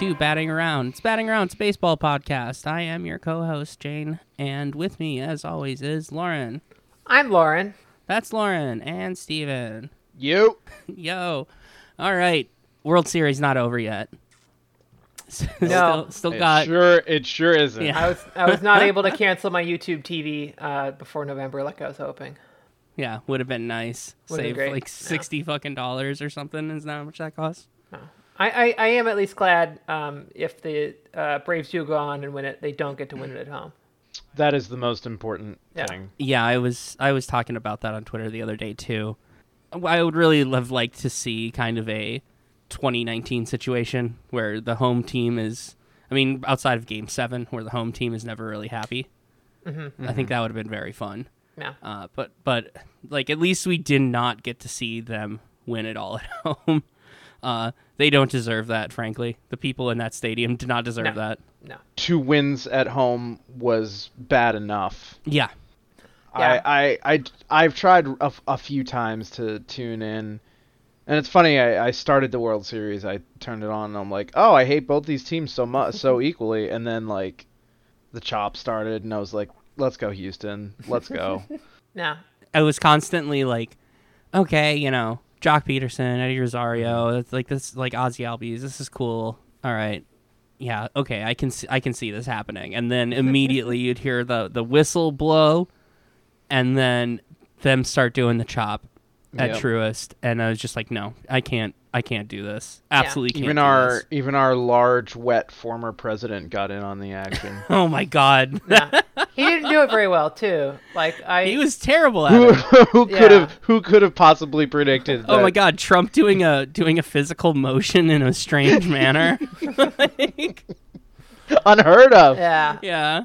back to Batting Around. It's Batting Around, it's baseball podcast. I am your co host, Jane, and with me, as always, is Lauren. I'm Lauren. That's Lauren and Steven. You. Yo. All right. World Series not over yet. No. still, still It got. sure it sure isn't. Yeah. I was I was not able to cancel my YouTube TV uh, before November like I was hoping. Yeah, would have been nice. Would've Save great. like Yeah. sixty fucking dollars or something. Is that how much that costs? I, I, I am at least glad um, if the uh, Braves do go on and win it, they don't get to win it at home. That is the most important Yeah. thing. Yeah, I was I was talking about that on Twitter the other day too. I would really have liked to see kind of a 2019 situation where the home team is I mean outside of game 7 where the home team is never really happy. I think that would have been very fun. Yeah. Uh, but but like at least we did not get to see them win it all at home. Uh, they don't deserve that, frankly. The people in that stadium do not deserve No. that. No. Two wins at home was bad enough. Yeah. Yeah. I, I, I, I've tried a few times to tune in. And it's funny, I, I started the World Series, I turned it on, and I'm like, oh, I hate both these teams so much, so equally. And then, like, the chop started, and I was like, let's go, Houston. Let's go. No. I was constantly like, okay, you know, Joc Pederson, Eddie mm-hmm. Rosario, it's like this, like Ozzy Albies. This is cool. All right, yeah, okay, I can see, I can see this happening. And then immediately you'd hear the the whistle blow, and then them start doing the chop at Yep. Truist, and I was just like, no, I can't, I can't do this. Absolutely can't. even do our this. even our large, wet former president got in on the action. oh my god, No. he didn't do it very well too. Like I he was terrible at who it. who could Yeah. have who could have possibly predicted? Oh my god, Trump doing a doing a physical motion in a strange manner. Like, Unheard of. Yeah. yeah.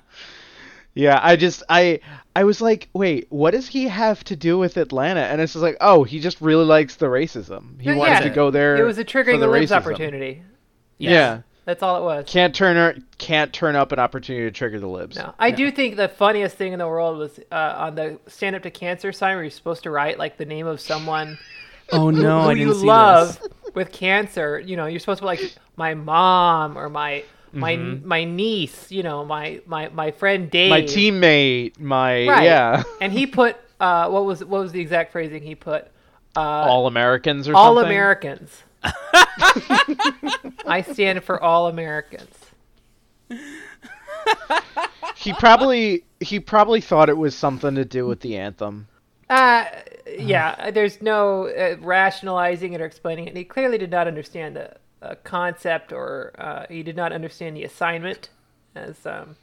Yeah, I just I I was like, wait, what does he have to do with Atlanta? And it's just like, oh, he just really likes the racism. He Yeah, wants yeah. to go there. It was a for triggering the the libs racism. opportunity. Yeah. That's all it was. Can't turn her, can't turn up an opportunity to trigger the libs. No, I do think the funniest thing in the world was uh, on the stand up to cancer sign where you're supposed to write like the name of someone Oh no, who I didn't you see love this. with cancer. You know, you're supposed to be like my mom or my my Mm-hmm. my niece. You know, my my my friend Dave. My teammate, my Right. yeah, and he put uh, what was what was the exact phrasing he put? Uh, all Americans or something. all something. Americans. I stand for all Americans. He probably he probably thought it was something to do with the anthem. Uh, yeah, there's no uh, rationalizing it or explaining it. He clearly did not understand the uh, concept or uh, he did not understand the assignment, as um,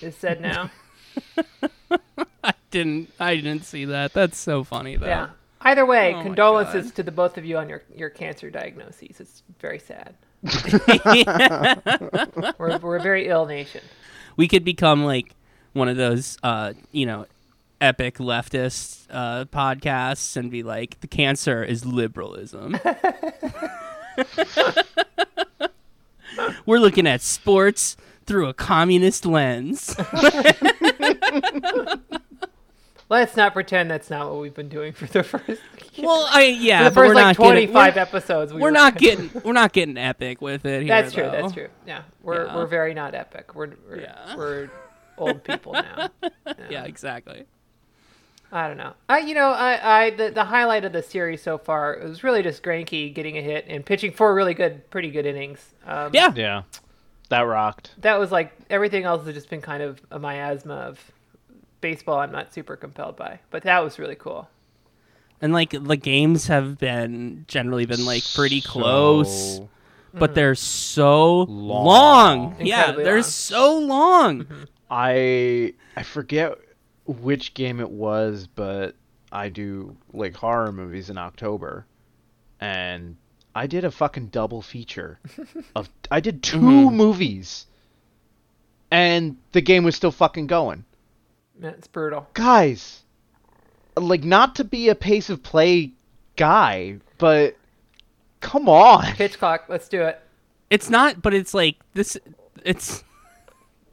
is said now. I didn't I didn't see that. That's so funny though. yeah. Either way, Oh my condolences to the both of you on your, your cancer diagnoses. It's very sad. we're, we're a very ill nation. We could become like one of those uh, you know, epic leftist uh podcasts and be like the cancer is liberalism. We're looking at sports through a communist lens. Let's not pretend that's not what we've been doing for the first well, I yeah, for the but we're first like not getting- 25 we're- episodes. We we're were not getting we're not getting epic with it here. That's true. though. That's true. Yeah, we're Yeah. we're very not epic. We're we're, Yeah. we're old people now. Yeah, exactly. I don't know. I you know I I the, the highlight of the series so far it was really just Greinke getting a hit and pitching four really good, pretty good innings. Um, Yeah. Yeah, that rocked. that was like everything else has just been kind of a miasma of baseball. I'm not super compelled by, but that was really cool. And like the games have been generally been like pretty close, So- but they're so long. Long. Yeah, they're long. so long. I I forget which game it was, but I do like horror movies in October, and I did a fucking double feature of I did 2 mm-hmm. movies, and the game was still fucking going. That's brutal. Guys, like not to be a pace of play guy, but come on. Pitch clock. Let's do it. It's not, but it's like this. It's.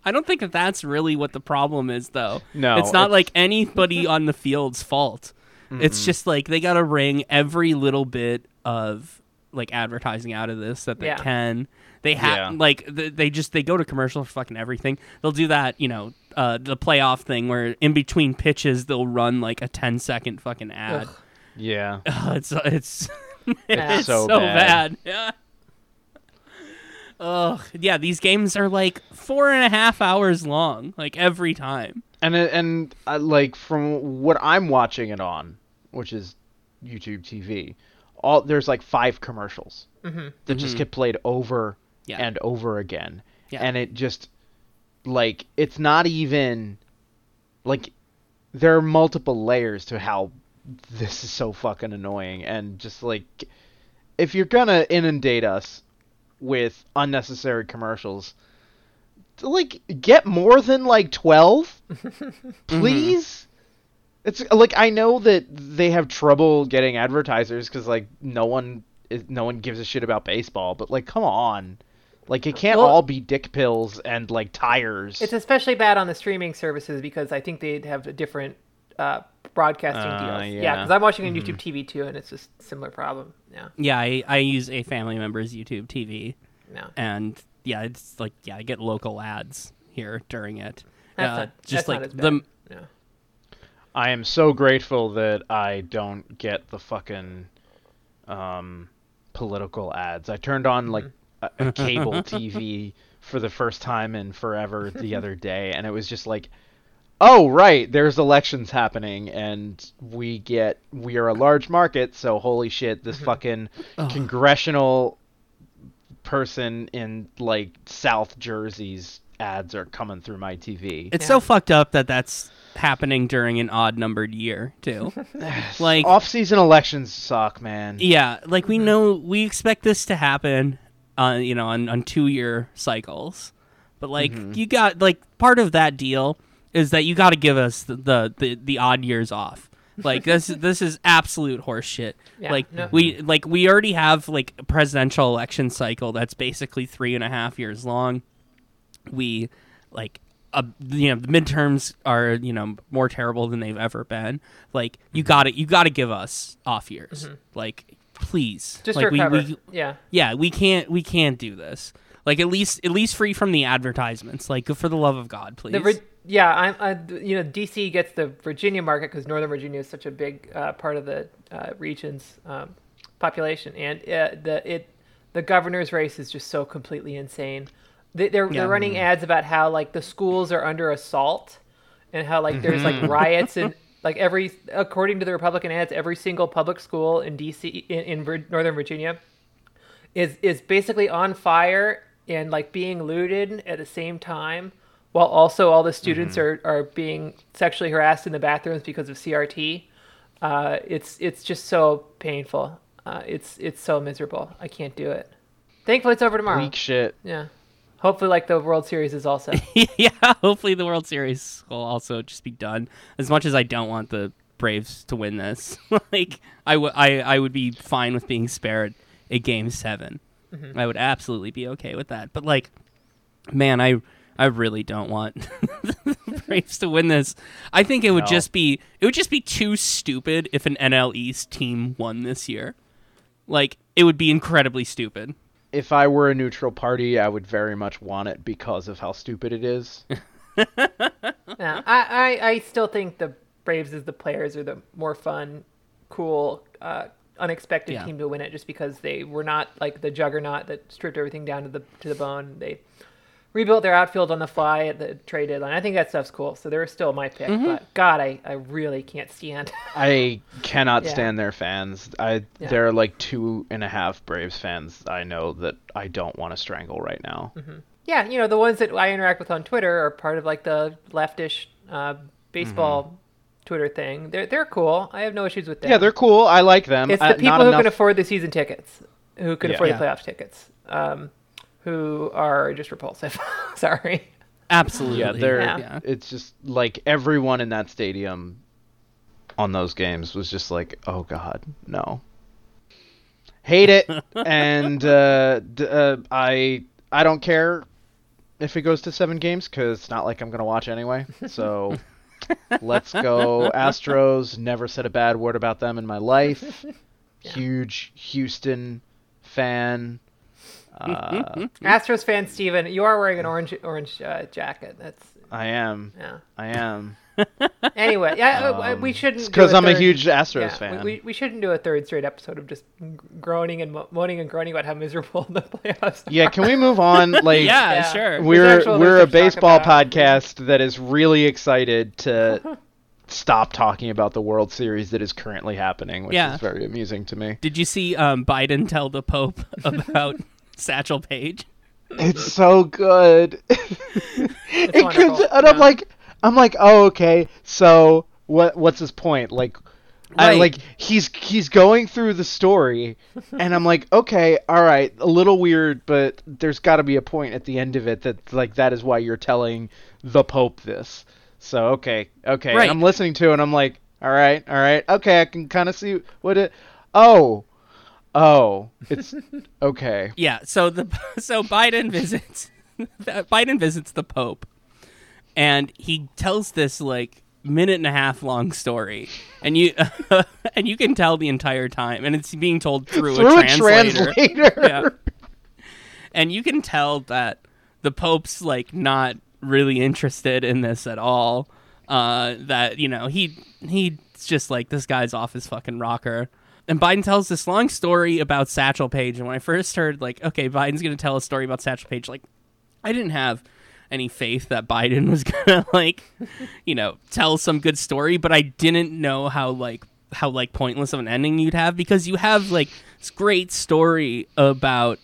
I don't think that that's really what the problem is, though. No, it's not it's- like anybody on the field's fault. It's just like they got to wring every little bit of like advertising out of this that they Yeah. can. They have Yeah. like th- they just they go to commercial for fucking everything. They'll do that, you know, uh, the playoff thing where in between pitches they'll run like a 10 second fucking ad. Ugh. Yeah. Ugh, it's it's Yeah. it's so so, bad. bad. Yeah. Ugh, yeah. These games are like four and a half hours long, like every time. And and uh, like from what I'm watching it on, which is YouTube TV, all there's like five commercials that just Mhm. get played over Yeah. and over again, Yeah. and it just like it's not even like there are multiple layers to how this is so fucking annoying and just like if you're gonna inundate us with unnecessary commercials. Like get more than like 12 please? It's like i know that they have trouble getting advertisers because like no one no one gives a shit about baseball but like come on. Like it can't Well- all be dick pills and like tires. It's especially bad on the streaming services because I think they have a different uh, broadcasting Uh, deals. yeah. Yeah, because I'm watching on YouTube TV too, and it's just a similar problem. Yeah, Yeah, I, I use a family member's YouTube TV, no. and yeah, it's like yeah, I get local ads here during it. That's Uh, not, just that's like not as the bad. I am so grateful that I don't get the fucking um, political ads. I turned on like a, a cable TV for the first time in forever the other day, and it was just like, oh right, there's elections happening, and we get we are a large market, so holy shit, this mm-hmm. fucking congressional person in like South Jersey's ads are coming through my TV. It's Yeah. so fucked up that that's happening during an odd numbered year too. like Off-season elections suck, man. yeah, like we mm-hmm. know we expect this to happen, uh, you know, on, on two year cycles, but like mm-hmm. you got like part of that deal is that you got to give us the, the the the odd years off. Like this this is absolute horseshit. Yeah, like no. we like we already have like a presidential election cycle that's basically three and a half years long. We like uh, you know the midterms are you know more terrible than they've ever been. Like you got to you got to give us off years. Like please, Just like to recover. we, we yeah. yeah we can't we can't do this. Like at least at least free from the advertisements. Like for the love of God, please. Vir- yeah, I'm. I, you know, DC gets the Virginia market because Northern Virginia is such a big uh, part of the uh, region's um, population, and uh, the it the governor's race is just so completely insane. They, they're Yeah. they're running ads about how like the schools are under assault, and how like there's like riots and like every according to the Republican ads, every single public school in DC in, in Northern Virginia is is basically on fire and like being looted at the same time while also all the students are, are being sexually harassed in the bathrooms because of CRT. Uh, it's it's just so painful. Uh, it's it's so miserable. I can't do it. Thankfully, it's over tomorrow. Weak shit. Yeah. Hopefully, like the World Series is also. yeah, hopefully the World Series will also just be done. As much as I don't want the Braves to win this, like I would, I, I would be fine with being spared a game 7 I would absolutely be okay with that. But like, man, I, I really don't want the Braves to win this. I think it would No. just be, it would just be too stupid if an NL East team won this year. Like, it would be incredibly stupid. If I were a neutral party, I would very much want it because of how stupid it is. Yeah, I, I, I still think the Braves as the players are the more fun, cool, uh, unexpected Yeah. team to win it, just because they were not like the juggernaut that stripped everything down to the to the bone. They rebuilt their outfield on the fly at the trade deadline. I think that stuff's cool. So they're still my pick. Mm-hmm. But God, I, I really can't stand. I cannot Yeah. stand their fans. I Yeah. there are like two and a half Braves fans I know that I don't want to strangle right now. Mm-hmm. yeah, you know the ones that I interact with on Twitter are part of like the leftish uh, baseball Twitter thing. They're they're cool. I have no issues with them. Yeah, they're cool. I like them. It's Uh, the people not who enough- can afford the season tickets, who can Yeah. afford Yeah. the playoff tickets, um, who are just repulsive. Sorry. Absolutely. Yeah, they're. Yeah. It's just like everyone in that stadium on those games was just like, oh god, no. Hate it, and uh, d- uh, I I don't care if it goes to seven games because it's not like I'm gonna watch anyway. So let's go Astros. Never said a bad word about them in my life. Huge Houston fan. Uh, Astros fan Steven, you are wearing an orange orange uh, jacket. That's I am. yeah. I am. Anyway, yeah, Um, we shouldn't. it's do 'cause I'm a huge Astros yeah, fan. We, we shouldn't do a third straight episode of just groaning and mo- moaning and groaning about how miserable the playoffs. Yeah, can we move on? Like, yeah, Yeah. sure. We're we're a stuff to talk baseball podcast that is really excited to stop talking about the World Series that is currently happening, which Yeah. is very amusing to me. Did you see um, Biden tell the Pope about Satchel Paige? It's so good. it comes, wonderful, and I'm like, I'm like, oh, okay. So what? What's his point? Like, I, like he's he's going through the story, and I'm like, okay, all right, a little weird, but there's got to be a point at the end of it that like that is why you're telling the Pope this. So okay, okay, Right. I'm listening to, it and I'm like, all right, all right, okay, I can kind of see what it. Oh, oh, it's okay. Yeah. So the so Biden visits Biden visits the Pope, and he tells this like minute and a half long story, and you and you can tell the entire time, and it's being told through, Through a a translator. translator. Yeah. and you can tell that the Pope's like not really interested in this at all. Uh, that you know he he's just like this guy's off his fucking rocker. And Biden tells this long story about Satchel Paige, and when I first heard like, okay, Biden's gonna tell a story about Satchel Paige, like I didn't have any faith that Biden was gonna like, you know, tell some good story, but I didn't know how like how like pointless of an ending you'd have because you have like this great story about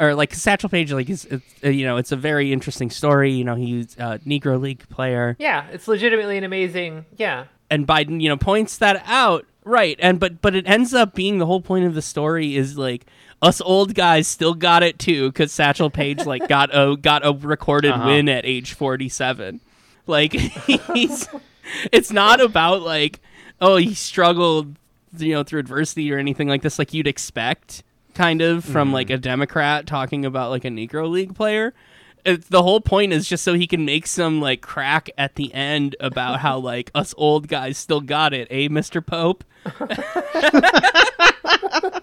or like Satchel Paige like is it's, uh, you know it's a very interesting story. You know he's a Negro League player, Yeah, it's legitimately an amazing. Yeah, and Biden you know points that out right. And but but it ends up being the whole point of the story is like us old guys still got it too because Satchel Paige like got a got a recorded Uh-huh. win at age forty seven. Like he's it's not about like oh he struggled you know through adversity or anything like this like you'd expect kind of from like a democrat talking about like a negro league player it's, the whole point is just so he can make some like crack at the end about how like us old guys still got it eh mr pope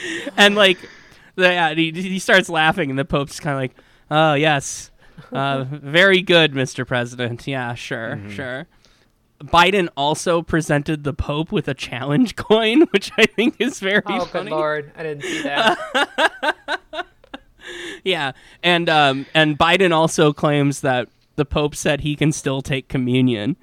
and like the, yeah, he, he starts laughing and the pope's kind of like oh yes. Uh, very good mr president. Yeah sure sure. Biden also presented the pope with a challenge coin which i think is very Oh, good lord, I didn't see that. yeah and um and biden also claims that the pope said he can still take communion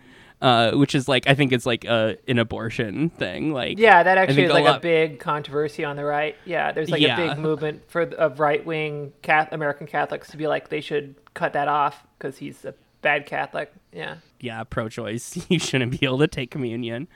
uh, which is like I think it's like a, an abortion thing. Like yeah, that actually is a like lot- a big controversy on the right. Yeah, there's like Yeah. a big movement for of right wing Cath- American Catholics to be like they should cut that off because he's a bad Catholic. Yeah, yeah, pro-choice. You shouldn't be able to take communion.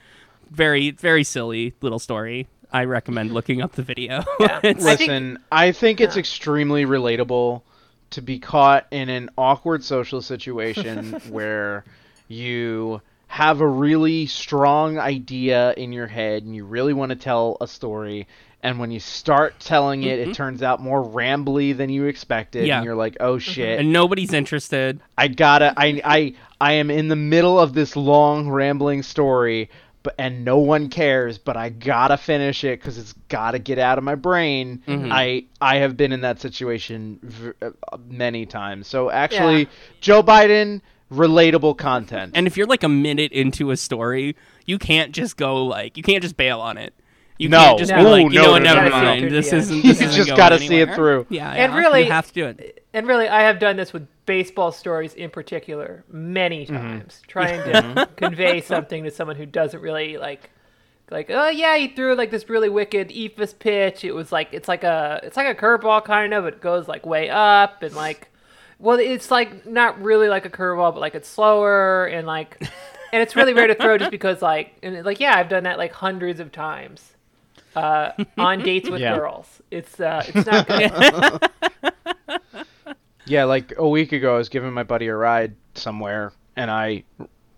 Very, very silly little story. I recommend looking up the video. Yeah. It's- I think- Listen, I think it's extremely relatable to be caught in an awkward social situation where you have a really strong idea in your head and you really want to tell a story and when you start telling it it turns out more rambly than you expected Yeah. and you're like oh shit and nobody's interested. I gotta I I I am in the middle of this long rambling story, but and no one cares, but I gotta finish it because it's gotta get out of my brain. Mm-hmm. I I have been in that situation v- uh, many times. So actually, Yeah. Joe Biden, relatable content. And if you're like a minute into a story, you can't just go like you can't just bail on it. You No. can't just be No. like, Ooh, you no, know what, no, never no, no. mind. This isn't. You This isn't just going gotta see it through. Yeah, And yeah, really- you have to do it. and really, I have done this with baseball stories in particular many mm-hmm. times, trying to convey something to someone who doesn't really like. Like, oh yeah, he threw like this really wicked eephus pitch. It was like it's like a it's like a curveball kind of. It goes like way up and like, well, it's like not really like a curveball, but like it's slower and like, and it's really rare to throw just because like and like yeah, I've done that like hundreds of times, uh, on dates with Yeah. girls. It's uh, it's not good. Yeah, like a week ago, I was giving my buddy a ride somewhere, and I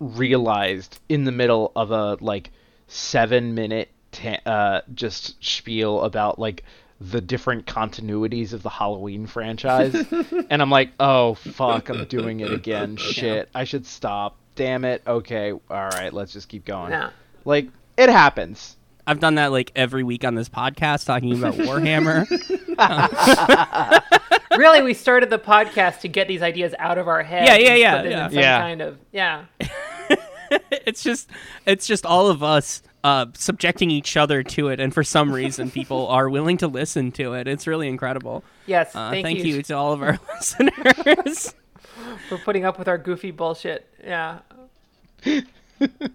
realized in the middle of a like seven minute ta- uh, just spiel about like the different continuities of the Halloween franchise, and I'm like, oh fuck, I'm doing it again. Shit, I should stop. Damn it. Okay, all right, let's just keep going. Yeah. Like it happens. I've done that like every week on this podcast talking about Warhammer. really, we started the podcast to get these ideas out of our head. Yeah, yeah, yeah, yeah. some Yeah. kind of yeah. it's just it's just all of us uh, subjecting each other to it, and for some reason, people are willing to listen to it. It's really incredible. Yes, Uh, thank, thank you, you to all of our listeners. for putting up with our goofy bullshit. Yeah.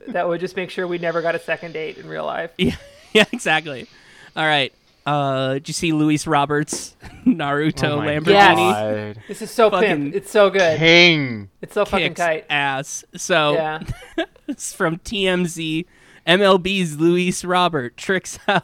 that would just make sure we never got a second date in real life. yeah, yeah, exactly. All right. Uh, did you see Luis Roberts Naruto Oh Lamborghini? Yes. This is so Fucking pimp. It's so good. King. It's so fucking tight. ass. So Yeah. it's from TMZ. MLB's Luis Robert tricks out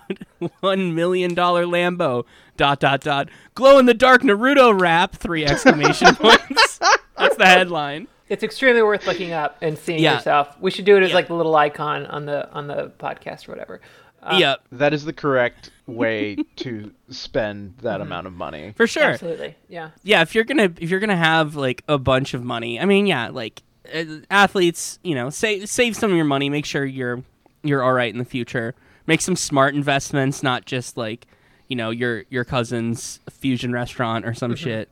one million dollar Lambo. Dot dot dot. Glow in the dark Naruto rap. Three exclamation points. That's the headline. It's extremely worth looking up and seeing Yeah. yourself. We should do it as Yeah. like the little icon on the on the podcast or whatever. Uh, yep, That is the correct way to spend that amount of money. for sure. Absolutely. Yeah. yeah if you're gonna if you're gonna have like a bunch of money i mean yeah like uh, athletes you know save save some of your money make sure you're you're all right in the future make some smart investments not just like you know your your cousin's fusion restaurant or some shit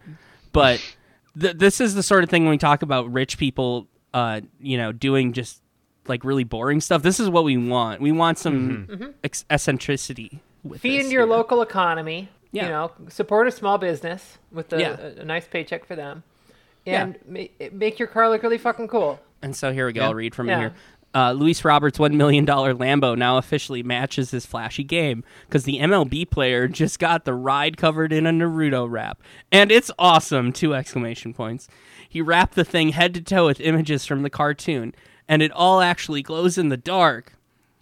but th- this is the sort of thing when we talk about rich people uh you know doing just like really boring stuff this is what we want we want some ex- eccentricity with Feed this into your here. local economy. Yeah. You know, support a small business with a, Yeah. a, a nice paycheck for them, Yeah. and ma- make your car look really fucking cool. And so here we go. Yeah. I'll read from Yeah. here. Uh, Luis Roberts' $1 million Lambo now officially matches his flashy game because the MLB player just got the ride covered in a Naruto wrap. And it's awesome! Two exclamation points. He wrapped the thing head to toe with images from the cartoon, and it all actually glows in the dark.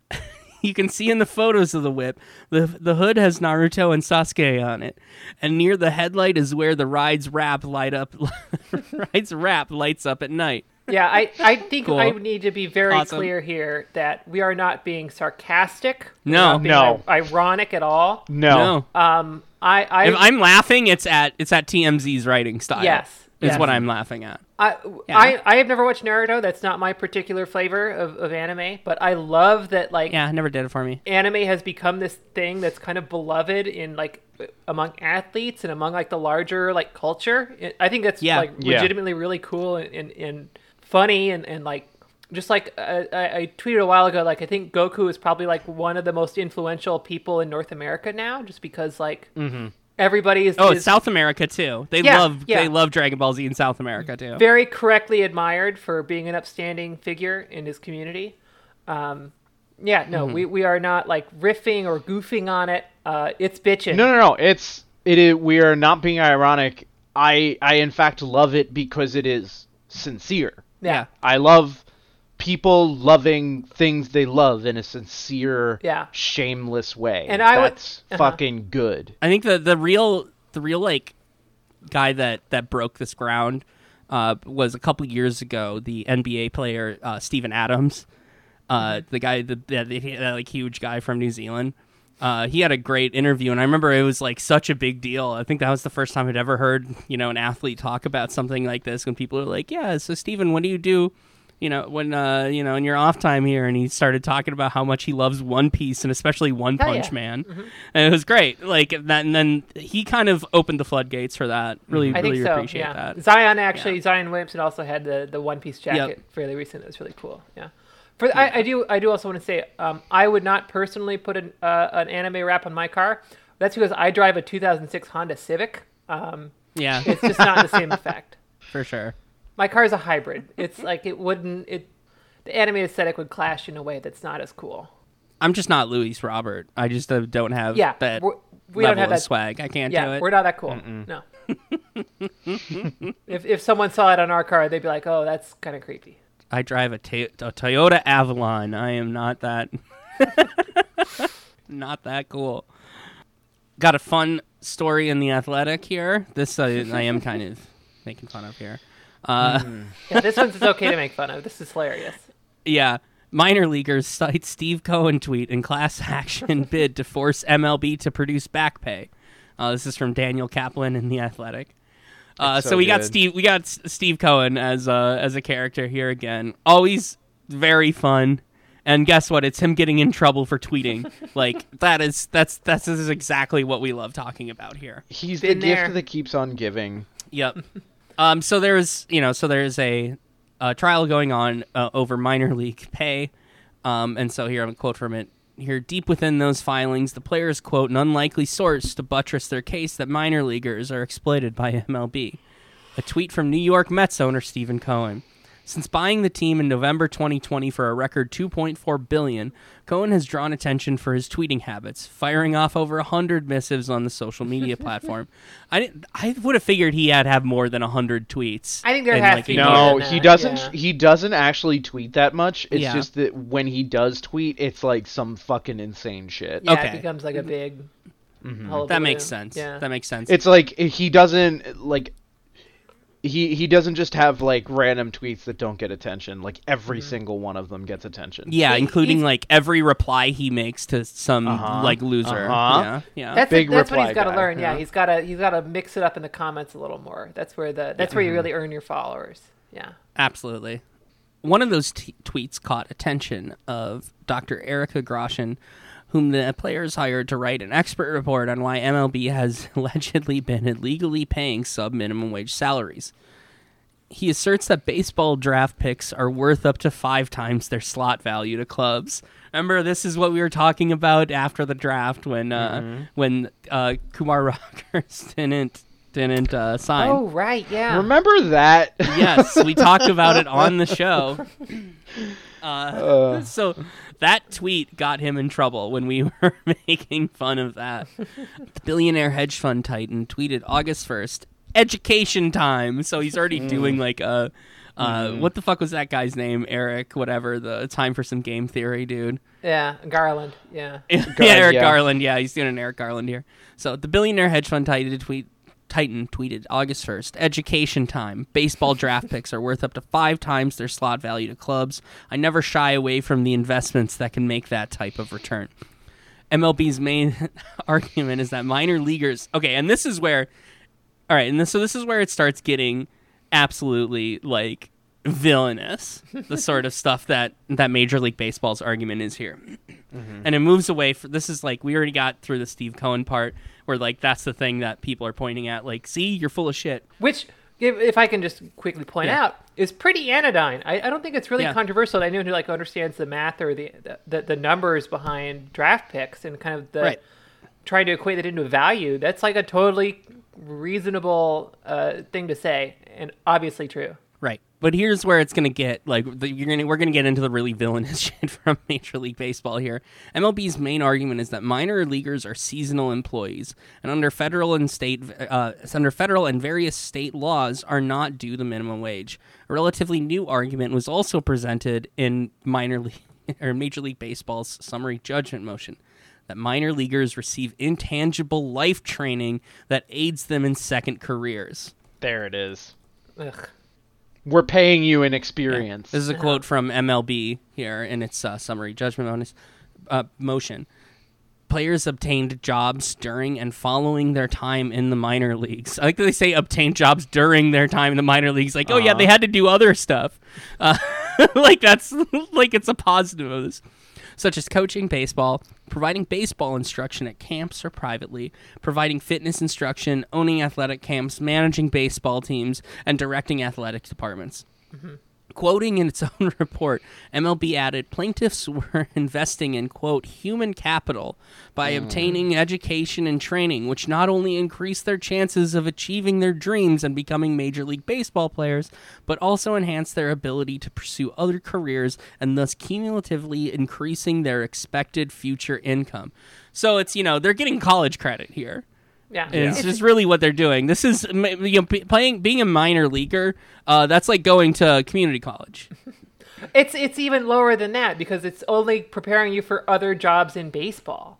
you can see in the photos of the whip, the, the hood has Naruto and Sasuke on it. And near the headlight is where the ride's wrap light up ride's wrap lights up at night. Yeah, I, I think Cool. I need to be very Awesome. clear here that we are not being sarcastic. No. being No. ironic at all. No. No. Um, I, I, if I'm laughing, it's at it's at TMZ's writing style. Yes, is yes. what I'm laughing at. I, Yeah. I, I have never watched Naruto. That's not my particular flavor of, of anime, but I love that like Yeah, never did it for me. anime has become this thing that's kind of beloved in like among athletes and among like the larger like culture. I think that's Yeah. like Yeah. legitimately really cool and, and, and funny and, and like just like uh, I, I tweeted a while ago, like I think Goku is probably like one of the most influential people in North America now, just because like everybody is, Oh, is it's South America too. They Yeah, love yeah. they love Dragon Ball Z in South America too. very correctly admired for being an upstanding figure in his community. Um, yeah, no, Mm-hmm. we, we are not like riffing or goofing on it. Uh, it's bitching. No, no, no. It's it is. We are not being ironic. I I in fact love it because it is sincere. Yeah. I love people loving things they love in a sincere, Yeah. shameless way. And I would- That's uh-huh. fucking good. I think the the real the real like guy that that broke this ground uh, was a couple years ago the NBA player uh, Steven Adams, uh, the guy the, the, the that, like huge guy from New Zealand. Uh, he had a great interview, and I remember it was like such a big deal. I think that was the first time I'd ever heard you know an athlete talk about something like this. When people are like, "Yeah, so Steven, what do you do?" You know, when uh, you know, in your off time here, and he started talking about how much he loves One Piece and especially One Hell Punch yeah. Man, and it was great. Like that, and then he kind of opened the floodgates for that. Really, I think really so. appreciate yeah. that. Zion actually, Zion Williamson also had the, the One Piece jacket fairly recent. It was really cool. Yeah. For I, I do I do also want to say um, I would not personally put an uh, an anime wrap on my car. That's because I drive a 2006 Honda Civic. Um, Yeah, it's just not the same effect. for sure. My car is a hybrid. It's like it wouldn't it. The anime aesthetic would clash in a way that's not as cool. I'm just not Luis Robert. I just uh, don't have Yeah, that level don't have of that swag. I can't do Yeah, it. we're not that cool. No. if if someone saw it on our car, they'd be like, "Oh, that's kind of creepy." I drive a, to- a Toyota Avalon. I am not that not that cool. Got a fun story in the Athletic here. This uh, I am kind of making fun of here. Uh, Yeah, this one's okay to make fun of. This is hilarious. Yeah. Minor leaguers cite Steve Cohen tweet in class action bid to force MLB to produce back pay. Uh, this is from Daniel Kaplan in the Athletic. Uh, so, so we got. Steve. We got S- Steve Cohen as uh, as a character here again. Always very fun, And guess what? It's him getting in trouble for tweeting. like that is that's that's is exactly what we love talking about here. He's Been the there. gift that keeps on giving. Yep. um. So there's you know so there's a, a trial going on uh, over minor league pay, um. And so here I'm a quote from it. Here, deep within those filings, the players quote an unlikely source to buttress their case that minor leaguers are exploited by MLB. A tweet from New York Mets owner Stephen Cohen. Since buying the team in November 2020 for a record 2.4 billion, Cohen has drawn attention for his tweeting habits, firing off over 100 missives on the social media platform. I didn't, I would have figured he had have more than 100 tweets. I think there in, has like, to be year. No, he doesn't. yeah. He doesn't actually tweet that much. It's Yeah. just that when he does tweet, it's like some fucking insane shit. Yeah, Okay. it becomes like a big. Mm-hmm. That makes sense. Yeah. That makes sense. It's like he doesn't like. He he doesn't just have like random tweets that don't get attention. Like every Mm-hmm. single one of them gets attention. yeah, He- including like every reply he makes to some Uh-huh. like loser. Uh-huh. Yeah, yeah. That's Big that's what he's got to learn. Yeah, yeah. he's got to he's got to mix it up in the comments a little more. That's where the that's where you really earn your followers. Yeah. Absolutely. One of those t- tweets caught attention of Dr. Erica Grosjean, whom the players hired to write an expert report on why MLB has allegedly been illegally paying sub minimum wage salaries. He asserts that baseball draft picks are worth up to five times their slot value to clubs. Remember, this is what we were talking about after the draft when uh, when uh, Kumar Rockers didn't didn't uh, sign. Oh right, yeah. Remember that? Yes, we talked about it on the show. Uh, so that tweet got him in trouble when we were making fun of that. The billionaire hedge fund titan tweeted August 1st, education time. So he's already doing like a. Uh, What the fuck was that guy's name? Eric, whatever. The time for some game theory, dude. yeah, Garland. Yeah. yeah, Eric yeah. Garland. Yeah, he's doing an Eric Garland here. So the billionaire hedge fund titan tweet. Titan tweeted August 1st, education time. Baseball draft picks are worth up to five times their slot value to clubs. I never shy away from the investments that can make that type of return. MLB's main argument is that minor leaguers. Okay, and this is where. All right, and this, so this is where it starts getting absolutely like villainous. the sort of stuff that that Major League Baseball's argument is here, mm-hmm. and it moves away. For this is like we already got through the Steve Cohen part, where like that's the thing that people are pointing at. Like, see, you're full of shit. Which, if, if I can just quickly point Yeah. out, is pretty anodyne. I, I don't think it's really Yeah. controversial. Anyone who like understands the math or the, the the numbers behind draft picks and kind of the Right. trying to equate that into a value. That's like a totally reasonable uh, thing to say, and obviously true. Right. But here's where it's gonna get like the, you're gonna we're gonna get into the really villainous shit from Major League Baseball here. MLB's main argument is that minor leaguers are seasonal employees, and under federal and state uh, under federal and various state laws are not due the minimum wage. A relatively new argument was also presented in minor league or Major League Baseball's summary judgment motion. That minor leaguers receive intangible life training that aids them in second careers. there it is. Ugh. We're paying you an experience. This is a quote from MLB here in its uh, summary judgment bonus, uh, motion. Players obtained jobs during and following their time in the minor leagues. I like that they say obtained jobs during their time in the minor leagues. Like, oh yeah, Uh-huh. they had to do other stuff. Uh, like that's like it's a positive of this, such as coaching baseball, providing baseball instruction at camps or privately, providing fitness instruction, owning athletic camps, managing baseball teams, and directing athletic departments. Mm-hmm. Quoting in its own report, MLB added plaintiffs were investing in, quote, human capital by hmm. obtaining education and training, which not only increased their chances of achieving their dreams and becoming Major League Baseball players, but also enhanced their ability to pursue other careers and thus cumulatively increasing their expected future income. So it's, you know, they're getting college credit here. Yeah, And It's just really what they're doing. This is you know, playing, being a minor leaguer. Uh, that's like going to community college. It's it's even lower than that because it's only preparing you for other jobs in baseball.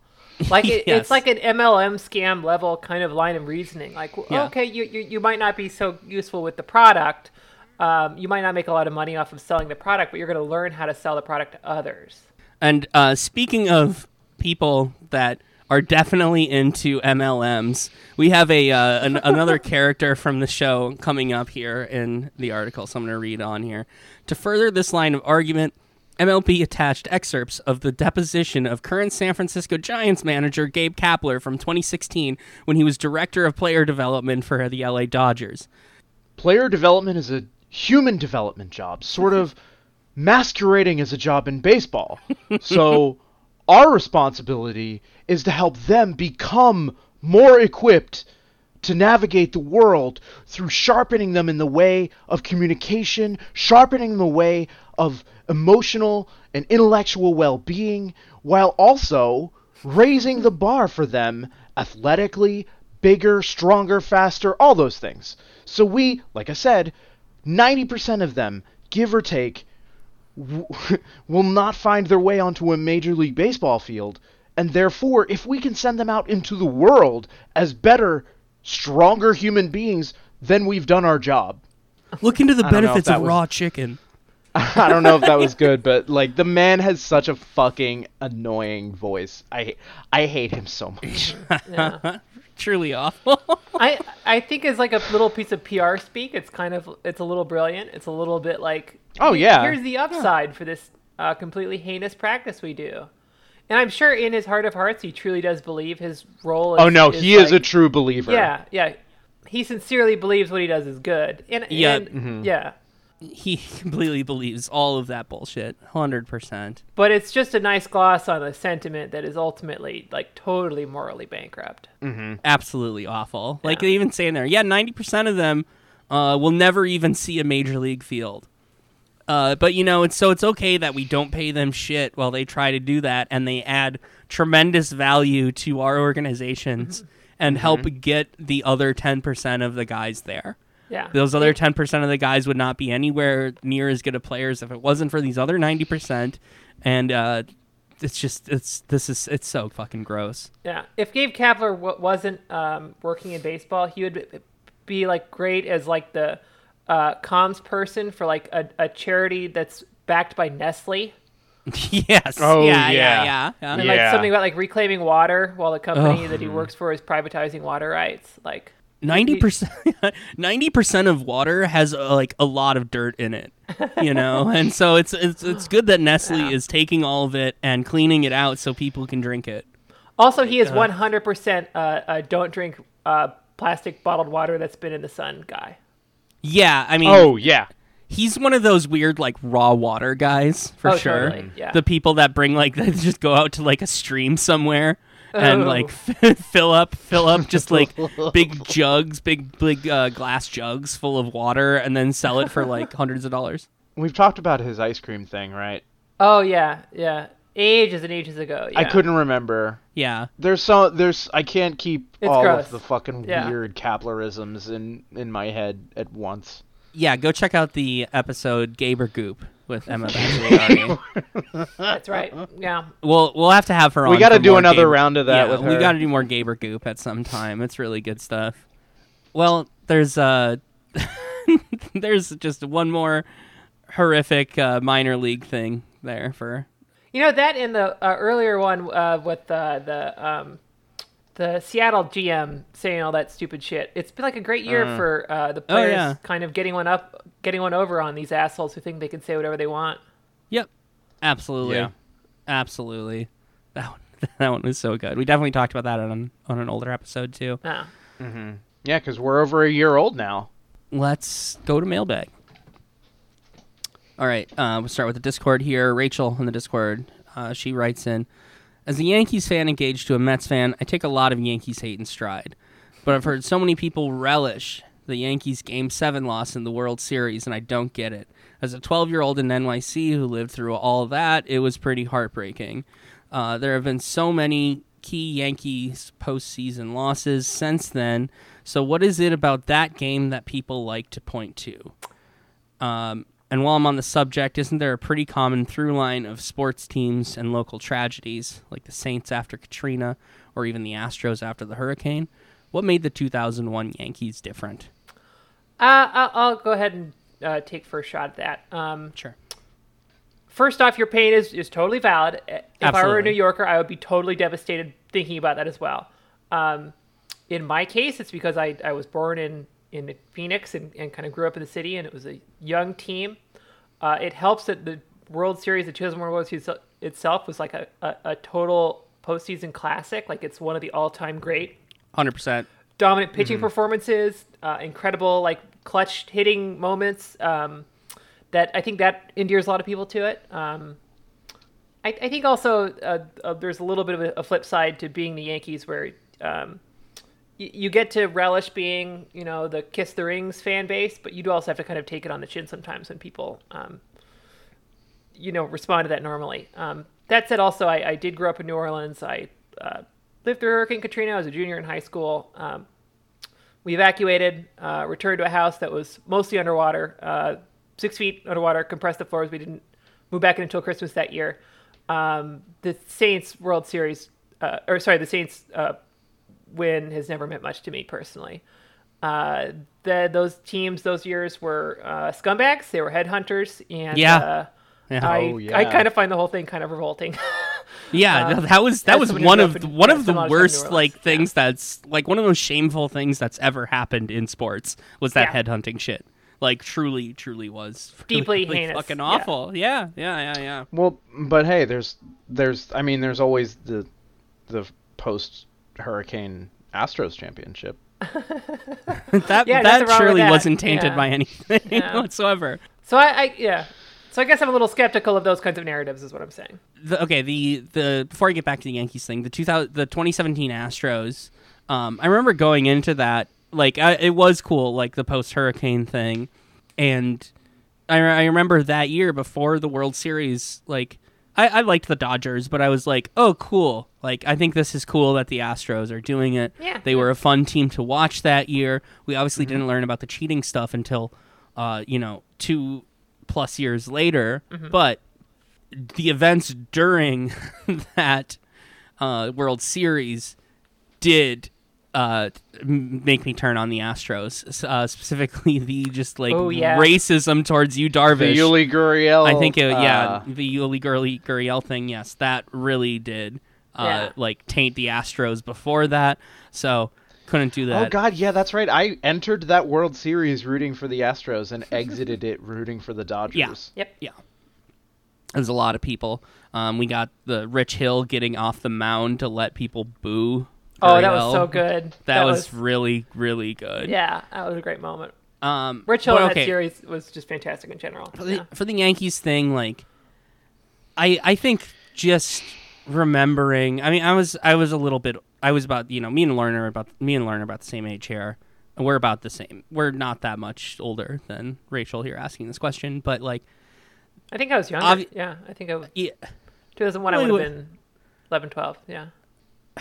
Like it, Yes. it's like an MLM scam level kind of line of reasoning. Like, Yeah. okay, you, you you might not be so useful with the product. Um, you might not make a lot of money off of selling the product, but you're going to learn how to sell the product to others. And uh, speaking of people that are definitely into MLMs, we have a uh, an, another character from the show coming up here in the article. So I'm going to read on here to further this line of argument. MLB attached excerpts of the deposition of current San Francisco Giants manager Gabe Kapler from 2016 when he was director of player development for the LA Dodgers. Player development is a human development job, sort of masquerading as a job in baseball. so, our responsibility is to help them become more equipped to navigate the world through sharpening them in the way of communication, sharpening the way of emotional and intellectual well being, while also raising the bar for them athletically, bigger, stronger, faster, all those things. So we, like I said, 90% of them, give or take, w- will not find their way onto a Major League Baseball field. And therefore, if we can send them out into the world as better, stronger human beings, then we've done our job. Look into the I don't know if benefits of was- raw chicken. I don't know if that was good, but like the man has such a fucking annoying voice. I I hate him so much. Yeah. Truly awful. I I think as like a little piece of PR speak, it's kind of it's a little brilliant. It's a little bit like Oh, yeah. here's the upside for this uh, completely heinous practice we do. And I'm sure in his heart of hearts, he truly does believe his role. Is, oh no, he is a true believer. Yeah, yeah. He sincerely believes what he does is good. And Yeah. and, Mm-hmm. yeah. he completely believes all of that bullshit. 100%. But it's just a nice gloss on a sentiment that is ultimately like totally morally bankrupt. absolutely awful. Like they even say in there, yeah, ninety percent of them uh, will never even see a major league field. Uh, but you know, it's so it's okay that we don't pay them shit while they try to do that, and they add tremendous value to our organizations and help get the other ten percent of the guys there. Yeah. Those other ten percent of the guys would not be anywhere near as good of players if it wasn't for these other ninety percent. And uh, it's just it's this is it's so fucking gross. Yeah, if Gabe Kapler w- wasn't um, working in baseball, he would be like great as like the uh, comms person for like a, a charity that's backed by Nestle, yes. Oh, yeah, yeah, yeah. yeah. yeah. and Yeah. like something about like reclaiming water while the company Ugh. that he works for is privatizing water rights. Like, Ninety percent, ninety percent of water has uh, like a lot of dirt in it, you know, and so it's it's it's good that Nestle Yeah. is taking all of it and cleaning it out so people can drink it. also he is one hundred percent uh don't drink uh plastic bottled water that's been in the sun guy. Yeah, I mean, Oh yeah. he's one of those weird like raw water guys for Oh, sure. totally, yeah. The people that bring like they just go out to like a stream somewhere and Oh. like fill up fill up just like big jugs, big big uh, glass jugs full of water and then sell it for like hundreds of dollars. We've talked about his ice cream thing, right? Oh yeah, yeah, ages and ages ago. Yeah. I couldn't remember. Yeah. There's so there's I can't keep It's all gross. of the fucking Yeah. weird Kaplerisms in in my head at once. Yeah, go check out the episode Gaber Goop with Emma That's right. Yeah. we'll we'll have to have her on. We got to for do more another Gaber- round of that yeah, with we got to do more Gaber Goop at some time. It's really good stuff. Well, there's uh there's just one more horrific uh, minor league thing there for You know that in the uh, earlier one uh, with uh, the um, the Seattle GM saying all that stupid shit. It's been like a great year for uh, the players yeah. kind of getting one up, getting one over on these assholes who think they can say whatever they want. Yep. Absolutely. Yeah. Absolutely. That one, that one was so good. We definitely talked about that on on an older episode too. No. Yeah, because we're over a year old now. let's go to mailbag. All right, uh, we'll start with the Discord here. Rachel in the Discord, uh, she writes in, as a Yankees fan engaged to a Mets fan, I take a lot of Yankees hate in stride, but I've heard so many people relish the Yankees Game Seven loss in the World Series, and I don't get it. As a 12-year-old in NYC who lived through all that, it was pretty heartbreaking. Uh, there have been so many key Yankees postseason losses since then. So, what is it about that game that people like to point to? Um, and while I'm on the subject, isn't there a pretty common through line of sports teams and local tragedies, like the Saints after Katrina or even the Astros after the hurricane? What made the 2001 Yankees different? Uh, I'll, I'll go ahead and uh, take first shot at that. Um, Sure. first off, your pain is, is totally valid. If I were a New Yorker, I would be totally devastated thinking about that as well. Um, in my case, it's because I, I was born in, in Phoenix and, and kind of grew up in the city, and it was a young team. Uh, it helps that the World Series, the 2001 World Series itself was like a, a, a total postseason classic. Like it's one of the all-time great Hundred percent. dominant pitching performances, uh, incredible like clutch hitting moments. Um, that I think that endears a lot of people to it. Um, I, I think also uh, uh, there's a little bit of a, a flip side to being the Yankees, where um, you get to relish being, you know, the kiss the rings fan base, but you do also have to kind of take it on the chin sometimes when people, um, you know, respond to that normally. Um, that said, also I, I did grow up in New Orleans. I uh, lived through Hurricane Katrina. I was a junior in high school. Um, we evacuated, uh, returned to a house that was mostly underwater, uh, six feet underwater, compressed the floors. We didn't move back in until Christmas that year. Um, the Saints World Series, uh, or sorry, the Saints uh, win has never meant much to me personally. Uh, the, those teams those years were uh, scumbags. They were headhunters, and Yeah. uh, Yeah. I Oh, yeah. I kind of find the whole thing kind of revolting. Yeah, Um, that was that was one of up in- one of the someone who's from New worst Orleans, like yeah. things that's like one of those shameful things that's ever happened in sports was that Yeah. headhunting shit. Like truly, truly was really, Deeply really heinous, fucking yeah. awful. Yeah, yeah, yeah, yeah. Well, but hey, there's there's I mean there's always the the post Hurricane Astros championship. that Yeah, that nothing surely that. wasn't tainted Yeah. by anything Yeah. whatsoever. so I, I yeah. So I guess I'm a little skeptical of those kinds of narratives, is what I'm saying. the, okay, the the before I get back to the Yankees thing, the 2000 the 2017 Astros, um, I remember going into that like I, it was cool, like the post hurricane thing, and I, I remember that year before the World Series, like I, I liked the Dodgers, but I was like, oh, cool, like I think this is cool that the Astros are doing it. Yeah. they were a fun team to watch that year. We obviously didn't learn about the cheating stuff until, uh, you know, two plus years later, but the events during that uh, World Series did uh, make me turn on the Astros, uh, specifically the just like Oh, yeah. racism towards you, The Darvish. Yuli Gurriel. I think, it, yeah, uh, the Yuli Gurley Gurriel thing, yes, that really did uh, Yeah. like taint the Astros before that. So couldn't do that. Oh God, yeah, that's right. I entered that World Series rooting for the Astros and exited it rooting for the Dodgers. Yeah. Yep. Yeah. There's a lot of people. Um, we got the Rich Hill getting off the mound to let people boo. Oh, that was so good. That, was, really, really good. yeah, that was a great moment. Um, Rich Hill in okay, that series was just fantastic in general. For the, Yeah. for the Yankees thing, like, I I think just remembering. I mean, I was I was a little bit. I was about you know me and Lerner about me and Lerner about the same age here. And we're about the same. We're not that much older than Rachel here asking this question, but like, I think I was younger. Obvi- yeah, I think I was, yeah, 2001. I would have been 11, 12. Yeah.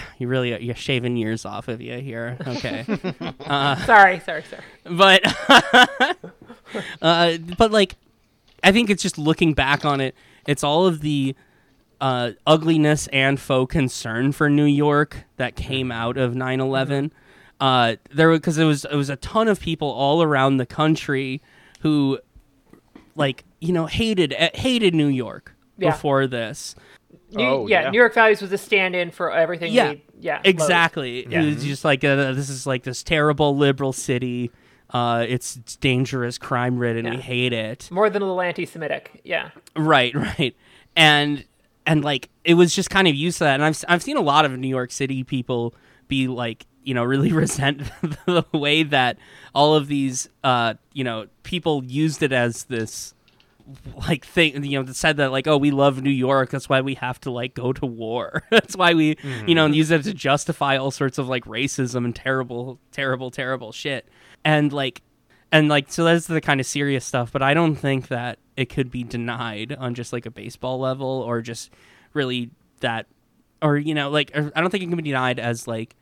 you really you're shaving years off of you here. Okay. Sorry, sorry, sorry. but uh, but like I think it's just looking back on it. It's all of the uh, ugliness and faux concern for New York that came out of 9/11. Uh, there because it was it was a ton of people all around the country who like you know hated eh, hated New York Yeah. before this. New, Oh, yeah, yeah. New York Values was a stand-in for everything. Yeah. they- yeah, Exactly. Yeah. It was just like uh, this is like this terrible liberal city. Uh, it's, it's dangerous, crime ridden. We hate it. More than a little anti-Semitic. Yeah. Right, right. And and like it was just kind of used to that. And I've I've seen a lot of New York City people be like, you know, really resent the way that all of these uh, you know, people used it as this like thing you know that said that like oh we love new york. That's why we have to like go to war. That's why we you know mm-hmm. use it to justify all sorts of like racism and terrible terrible terrible shit. And like and like so that's the kind of serious stuff but i don't think that it could be denied on just like a baseball level or just really that or you know like er, i don't think it can be denied as like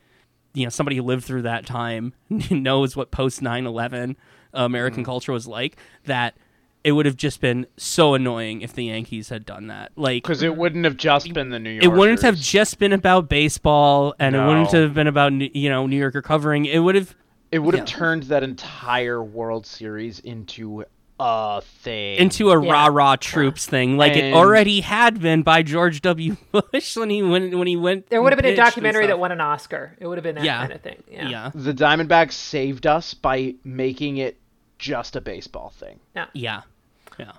you know somebody who lived through that time knows what post 9-11 american mm-hmm. culture was like that it would have just been so annoying if the yankees had done that like Because it wouldn't have just been the New York. it wouldn't have just been about baseball and it wouldn't have been about you know new york recovering it would have It would have Yeah. turned that entire World Series into a thing. into a Yeah. rah rah troops thing, like it already had been by George W. Bush when he went when he went. There would have been a documentary that won an Oscar. It would have been that Yeah. kind of thing. Yeah. Yeah, the Diamondbacks saved us by making it just a baseball thing. yeah. Yeah.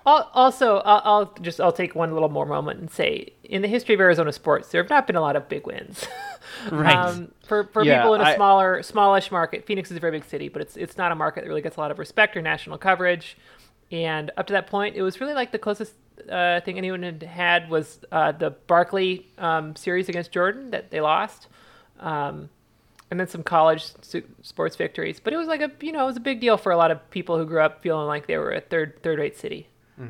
Al- Also, I'll, I'll just I'll take one little more moment and say, in the history of Arizona sports, there have not been a lot of big wins. Right. Um, for for Yeah, people in a I- smaller, smallish market, Phoenix is a very big city, but it's it's not a market that really gets a lot of respect or national coverage. And up to that point, it was really like the closest uh, thing anyone had had was uh, the Barkley um, series against Jordan that they lost, um, and then some college sports victories. But it was like a you know it was a big deal for a lot of people who grew up feeling like they were a third third rate city.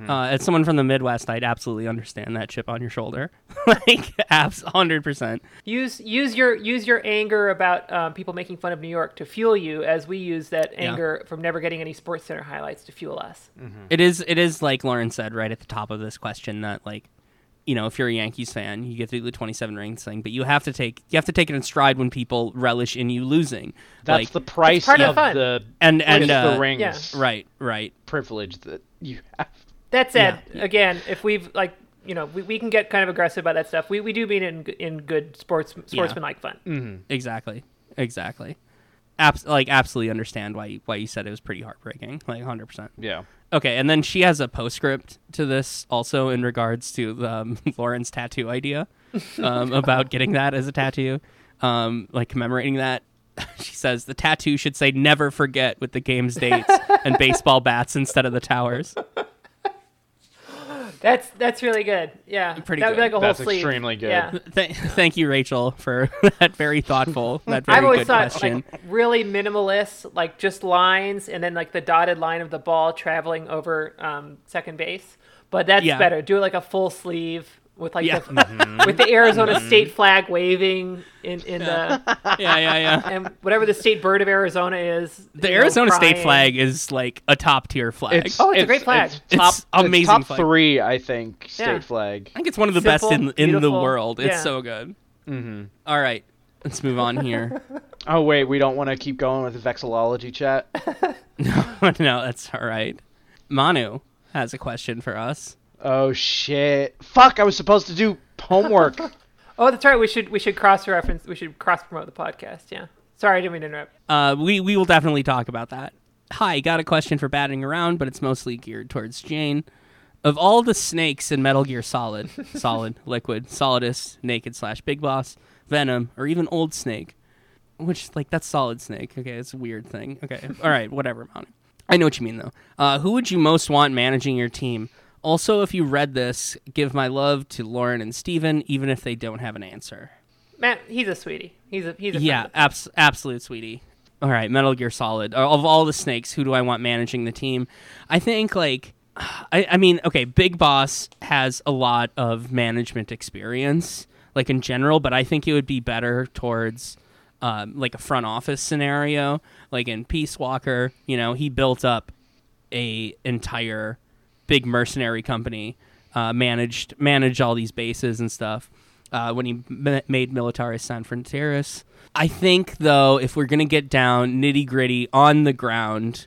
Uh, as someone from the Midwest, I'd absolutely understand that chip on your shoulder. like, abs, hundred percent. Use use your use your anger about um, people making fun of New York to fuel you, as we use that Yeah. anger from never getting any Sports Center highlights to fuel us. It is. It is like Lauren said right at the top of this question that like, you know, if you're a Yankees fan, you get to do the 27 rings thing, but you have to take you have to take it in stride when people relish in you losing. That's like, the price part of of the and and uh, the rings yeah. right, right. privilege that you have. That said, Yeah. again, if we've like you know we, we can get kind of aggressive about that stuff. We, we do mean it in in good sports sportsmanlike fun. Exactly. Exactly. Abs- like absolutely understand why you, why you said it was pretty heartbreaking. Like 100%. Yeah. Okay, and then she has a postscript to this also in regards to um, Lauren's tattoo idea um, about getting that as a tattoo, um, like commemorating that. She says the tattoo should say "Never forget" with the game's dates and baseball bats instead of the towers. That's that's really good. Yeah, Pretty that would be good. like a whole That's sleeve. extremely good. Yeah. Th- thank you, Rachel, for that very thoughtful, that very I've always good thought question. like really minimalist, like just lines and then like the dotted line of the ball traveling over um, second base. But that's Yeah. better. Do it like a full sleeve with like Yeah. the, with the Arizona state flag waving in in the yeah, yeah, yeah. and whatever the state bird of Arizona is. The you know, Arizona State flag is like a top tier flag. Oh, it's a great flag. It's It's top, amazing top flag. three, I think, state Yeah. flag. I think it's one of the best in Simple, in the world. It's Yeah. so good. Mm-hmm. right, let's move on here. Oh wait, we don't want to keep going with the vexillology chat. no, no, that's all right. Manu has a question for us. Oh shit! Fuck! I was supposed to do homework. Oh, that's right. We should we should cross reference. We should cross promote the podcast. Yeah. Sorry, I didn't mean to interrupt. Uh, we we will definitely talk about that. Hi, got a question for batting around, but it's mostly geared towards Jane. Of all the snakes in Metal Gear Solid, Solid, Liquid, Solidus, Naked slash Big Boss, Venom, or even Old Snake, which like that's Solid Snake. Okay, it's a weird thing. Okay, all right, whatever. Manu. I know what you mean though. Uh, who would you most want managing your team? Also, if you read this, give my love to Lauren and Steven, even if they don't have an answer. Matt, he's a sweetie. He's a he's a Yeah, abs- absolute sweetie. All right, Metal Gear Solid. Of all the snakes, who do I want managing the team? I think like, I, I mean, okay, Big Boss has a lot of management experience, like in general, but I think it would be better towards um, like a front office scenario, like in Peace Walker. You know, he built up a entire big mercenary company, uh, managed managed all these bases and stuff. Uh, when he m- made Militaires Sans Frontières, I think though, if we're gonna get down nitty gritty on the ground,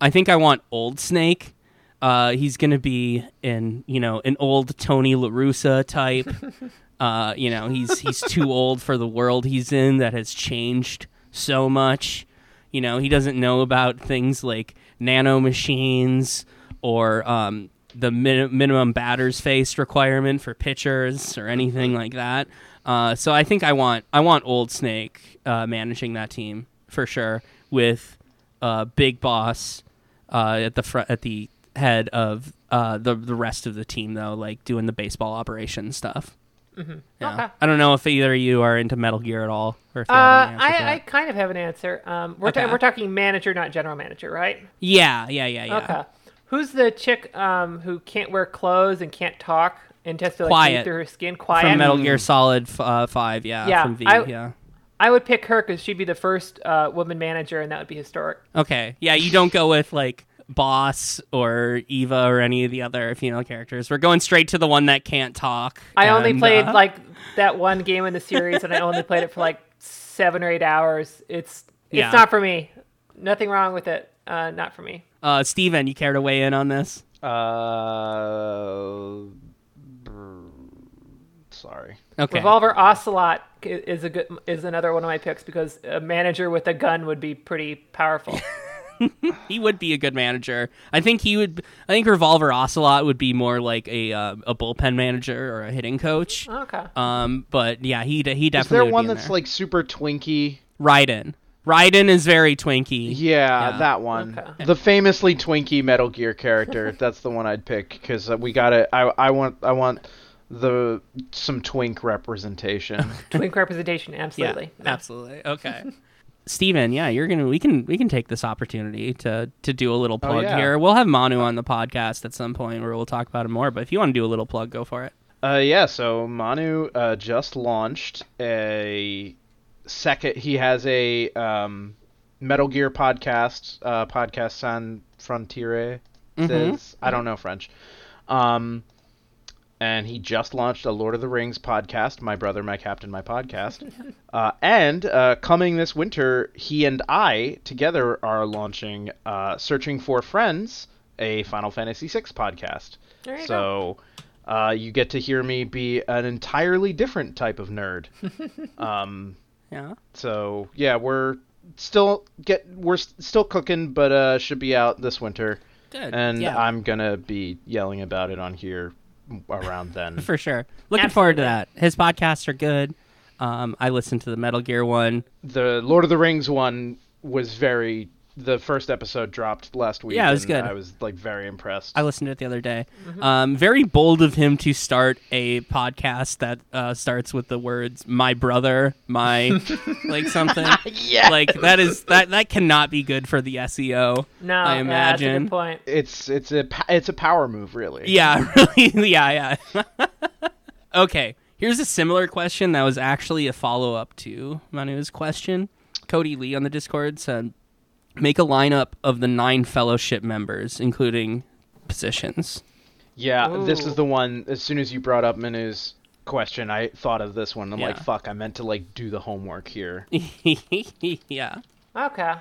I think I want Old Snake. Uh, he's gonna be in you know an old Tony LaRussa type. uh, you know he's he's too old for the world he's in that has changed so much. You know he doesn't know about things like nano machines or um, the min- minimum batters faced requirement for pitchers or anything like that. Uh, so I think I want I want Old Snake uh, managing that team for sure with uh, Big Boss uh, at the front at the head of uh, the the rest of the team though, like doing the baseball operation stuff. Yeah. Okay. I don't know if either of you are into Metal Gear at all, or if Uh, have any answer for I, I kind of have an answer. Um, we're, ta- we're talking manager, not general manager, right? yeah, yeah, yeah, yeah. Okay. Who's the chick um, who can't wear clothes and can't talk and has to like Quiet. breathe through her skin? Quiet. From Metal Gear Solid uh, Five, yeah, Yeah, from V, I- yeah. I would pick her because she'd be the first uh, woman manager, and that would be historic. Okay, yeah, you don't go with like Boss or Eva or any of the other female characters. We're going straight to the one that can't talk. I only and, played uh, like that one game in the series, and I only played it for like seven or eight hours. It's it's Yeah. not for me. Nothing wrong with it. Uh, not for me. Uh, Steven, you care to weigh in on this? Uh, sorry. Okay. Revolver Ocelot is a good is another one of my picks because a manager with a gun would be pretty powerful. he would be a good manager. I think he would. I think Revolver Ocelot would be more like a uh, a bullpen manager or a hitting coach. Okay. Um, but yeah, he he definitely. Is definitely. there would one be in that's there. like super twinky? Raiden? Raiden is very twinky. Yeah, Yeah. that one. Okay. The famously twinky Metal Gear character. that's the one I'd pick because uh, we got to I I want I want the some twink representation. Twink representation, Yeah, absolutely. No. absolutely. Okay. Steven, yeah, you're gonna we can we can take this opportunity to to do a little plug yeah. here. We'll have Manu on the podcast at some point where we'll talk about it more. But if you want to do a little plug, go for it. Uh, yeah, so Manu uh, just launched a second. He has a um, Metal Gear podcast, uh, podcast San Frontiere. Says I don't know French. Um, and he just launched a Lord of the Rings podcast, My Brother, My Captain, My Podcast. uh, and uh, coming this winter, he and I together are launching uh, Searching for Friends, a Final Fantasy VI podcast. You. So uh, you get to hear me be an entirely different type of nerd. um, Yeah. so yeah, we're still get we're still cooking, but uh, should be out this winter, Good. and yeah. I'm gonna be yelling about it on here around then. for sure. Looking forward to that. His podcasts are good. Um, I listened to the Metal Gear one. the Lord of the Rings one was very. The first episode dropped last week. Yeah, it was good. I was like very impressed. I listened to it the other day. Mm-hmm. Um, very bold of him to start a podcast that uh, starts with the words "my brother," my like something. yeah, Like that is that that cannot be good for the SEO. no, I yeah, that's a imagine. good point. it's it's a it's a power move, really. Yeah, really. Yeah, yeah. okay, here's a similar question that was actually a follow up to Manu's question. Cody Lee on the Discord said, "Make a lineup of the nine fellowship members, including positions." Yeah, this is the one. As soon as you brought up Manu's question, I thought of this one. I'm like, fuck, I meant to like do the homework here. yeah, Okay.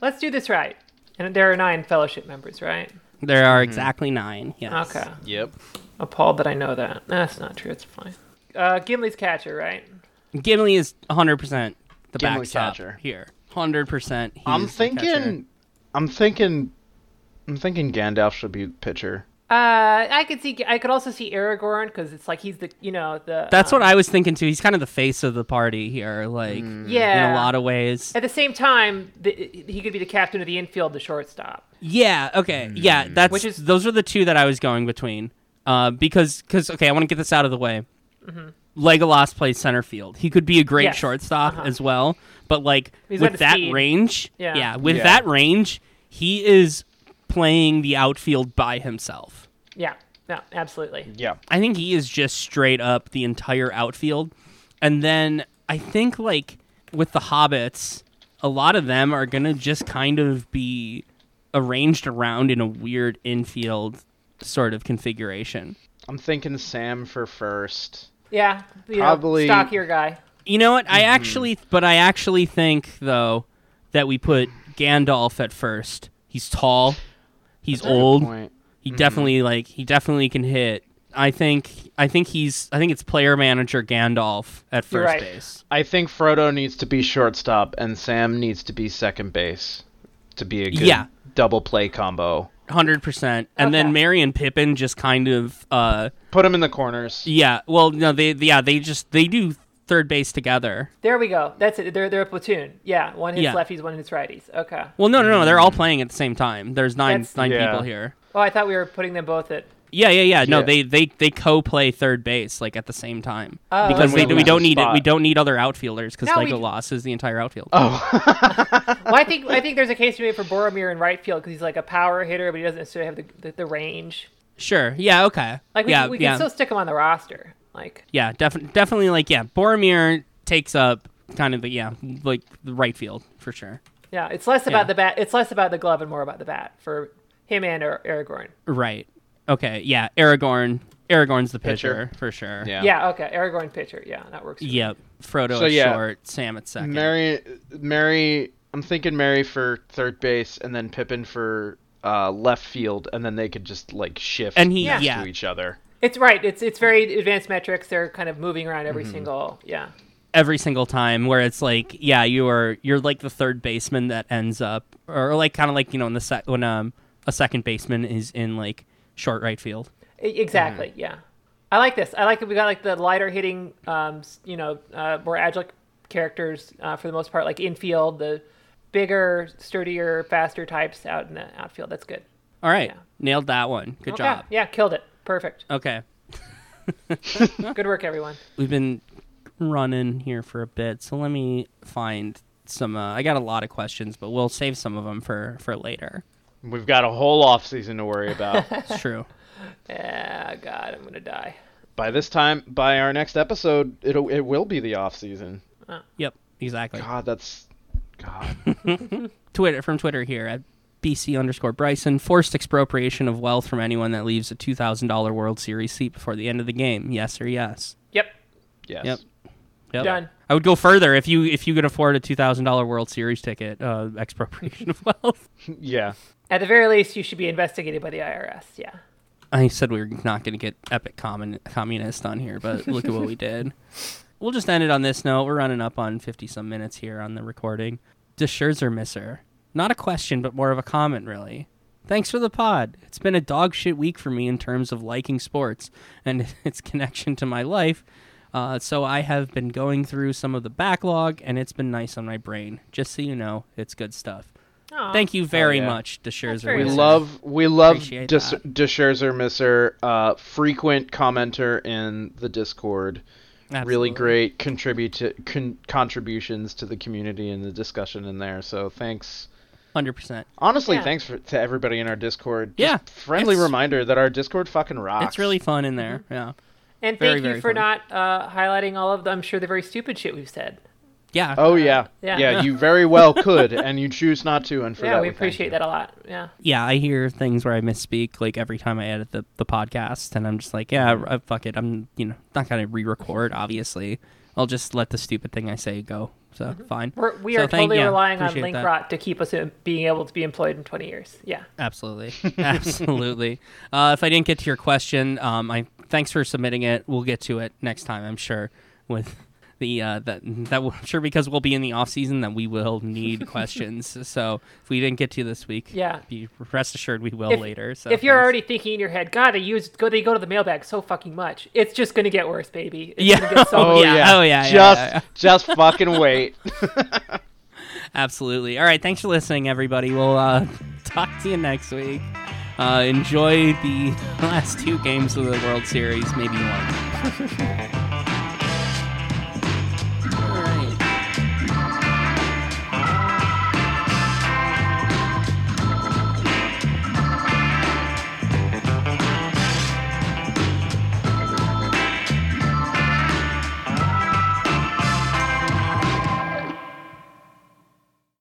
Let's do this right. And there are nine fellowship members, right? there are exactly nine. Yes. Okay. Yep. Appalled that I know that. That's not true. It's fine. Uh, Gimli's catcher, right? Gimli is 100 percent the Gimli backstop catcher. here. 100 percent. I'm thinking. I'm thinking. I'm thinking Gandalf should be pitcher. Uh, I could see. I could also see Aragorn because it's like he's the, you know, the. That's um, what I was thinking too. He's kind of the face of the party here, like Yeah. in a lot of ways. At the same time, the, he could be the captain of the infield, the shortstop. Yeah. Okay. Yeah. That's Which is- those are the two that I was going between. Uh, because because okay, I want to get this out of the way. Legolas plays center field. He could be a great Yes. shortstop Uh-huh. as well, but like He's with that speed. range, Yeah. with Yeah. that range, he is playing the outfield by himself. Yeah. No, absolutely. Yeah. I think he is just straight up the entire outfield. And then I think like with the hobbits, a lot of them are going to just kind of be arranged around in a weird infield sort of configuration. I'm thinking Sam for first. Yeah. You uh, Probably- know, stockier guy. You know what? I actually but I actually think though that we put Gandalf at first. He's tall. He's That's a good old. He definitely like he definitely can hit. I think I think he's I think it's player manager Gandalf at first right. base. I think Frodo needs to be shortstop and Sam needs to be second base to be a good Yeah. double play combo. Hundred percent. And then Okay. Merry and Pippin just kind of uh Put him in the corners. yeah, well no they yeah, they just they do third base together. There we go. That's it. They're they're a platoon. Yeah. One hits Yeah. lefties, one hits righties. Okay. Well no no no, they're all playing at the same time. There's nine That's- nine Yeah. people here. Oh, I thought we were putting them both at. Yeah, yeah, yeah. No, Yeah. they they they co-play third base like at the same time Oh, because Then they, we we don't the need it. We don't need other outfielders because No, we Legolas is the entire outfield. Oh. Well, I think I think there's a case to be made for Boromir in right field because he's like a power hitter, but he doesn't necessarily have the the, the range. Sure. Yeah. Okay. Like we, yeah. we yeah. can still stick him on the roster. Like yeah. Definitely. Definitely. Like yeah. Boromir takes up kind of the yeah like the right field for sure. yeah, it's less Yeah. about the bat. It's less about the glove and more about the bat for him and Ar- Aragorn. Right. Okay. Yeah. Aragorn. Aragorn's the Pitcher. pitcher, for sure. Yeah. Yeah. okay. Aragorn pitcher. Yeah, that works. for. Yep. Frodo So, at yeah. short. Sam at second. Merry, Merry, I'm thinking Merry for third base, and then Pippin for uh, left field, and then they could just like shift And he- next yeah. to each other. It's right. It's it's very advanced metrics. They're kind of moving around every single. Yeah. every single time where it's like yeah you are you're like the third baseman that ends up or like kind of like you know in the sec when um a second baseman is in like short right field Exactly. Yeah. I like this. I like that we got like the lighter hitting, um, you know, uh, more agile characters uh, for the most part, like infield, the bigger, sturdier, faster types out in the outfield. That's good. all right Yeah. nailed that one good Okay. job Yeah, killed it. Perfect. okay Good work, everyone. we've been running here for a bit so let me find some uh, i got a lot of questions but we'll save some of them for for later We've got a whole off season to worry about. it's true Ah, God, I'm gonna die. by this time, by our next episode, it'll it will be the off season. yep exactly God, that's God. Twitter from Twitter here at BC underscore Bryson. Forced expropriation of wealth from anyone that leaves a two thousand dollar World Series seat before the end of the game. Yes or yes. Yep. Yes. Yep. Yep. Done. I would go further if you if you could afford a two thousand dollar World Series ticket. Uh, expropriation of wealth. Yeah. At the very least, you should be investigated by the IRS. Yeah. I said we were not going to get epic commun- communist on here, but look at what we did. We'll just end it on this note. We're running up on 50 some minutes here on the recording. Does Scherzer miss misser. Not a question, but more of a comment, really. Thanks for the pod. It's been a dog shit week for me in terms of liking sports and its connection to my life. Uh, so I have been going through some of the backlog, and it's been nice on my brain. Just so you know, it's good stuff. Aw. Thank you very yeah. much, Descherzer. We love we love Appreciate Des- that. Descherzer Misser, uh, frequent commenter in the Discord. Really great contribute to, con- contributions to the community and the discussion in there. So thanks. 100%. Honestly, Yeah. thanks for, to everybody in our Discord. Yeah, friendly reminder that our Discord fucking rocks. It's really fun in there. Yeah. And Very, thank you very for fun. not uh, highlighting all of the, I'm sure, the very stupid shit we've said. Yeah. Oh yeah. Yeah. yeah, You very well could, and you choose not to, and for yeah, that we thank appreciate you. that a lot. Yeah. yeah, I hear things where I misspeak like every time I edit the, the podcast, and I'm just like, yeah, uh, fuck it. I'm you know not gonna re-record. Obviously, I'll just let the stupid thing I say go. So fine. We're, we So are thank- totally yeah, relying on appreciate that. Linkrot to keep us in, being able to be employed in 20 years. Yeah. Absolutely, absolutely. Uh, if I didn't get to your question, um, I thanks for submitting it. We'll get to it next time, I'm sure. With the uh, that that will, I'm sure because we'll be in the off season that we will need questions. So if we didn't get to this week, Yeah. be rest assured we will If- later. So if you're thanks. already thinking in your head, God, they use go they go to the mailbag so fucking much. It's just gonna get worse, baby. It's Yeah. get so Oh yeah, yeah. oh, yeah, yeah, Just yeah, yeah. just fucking wait. Absolutely. All right. Thanks for listening, everybody. We'll uh, talk to you next week. Uh, enjoy the last two games of the World Series, maybe one.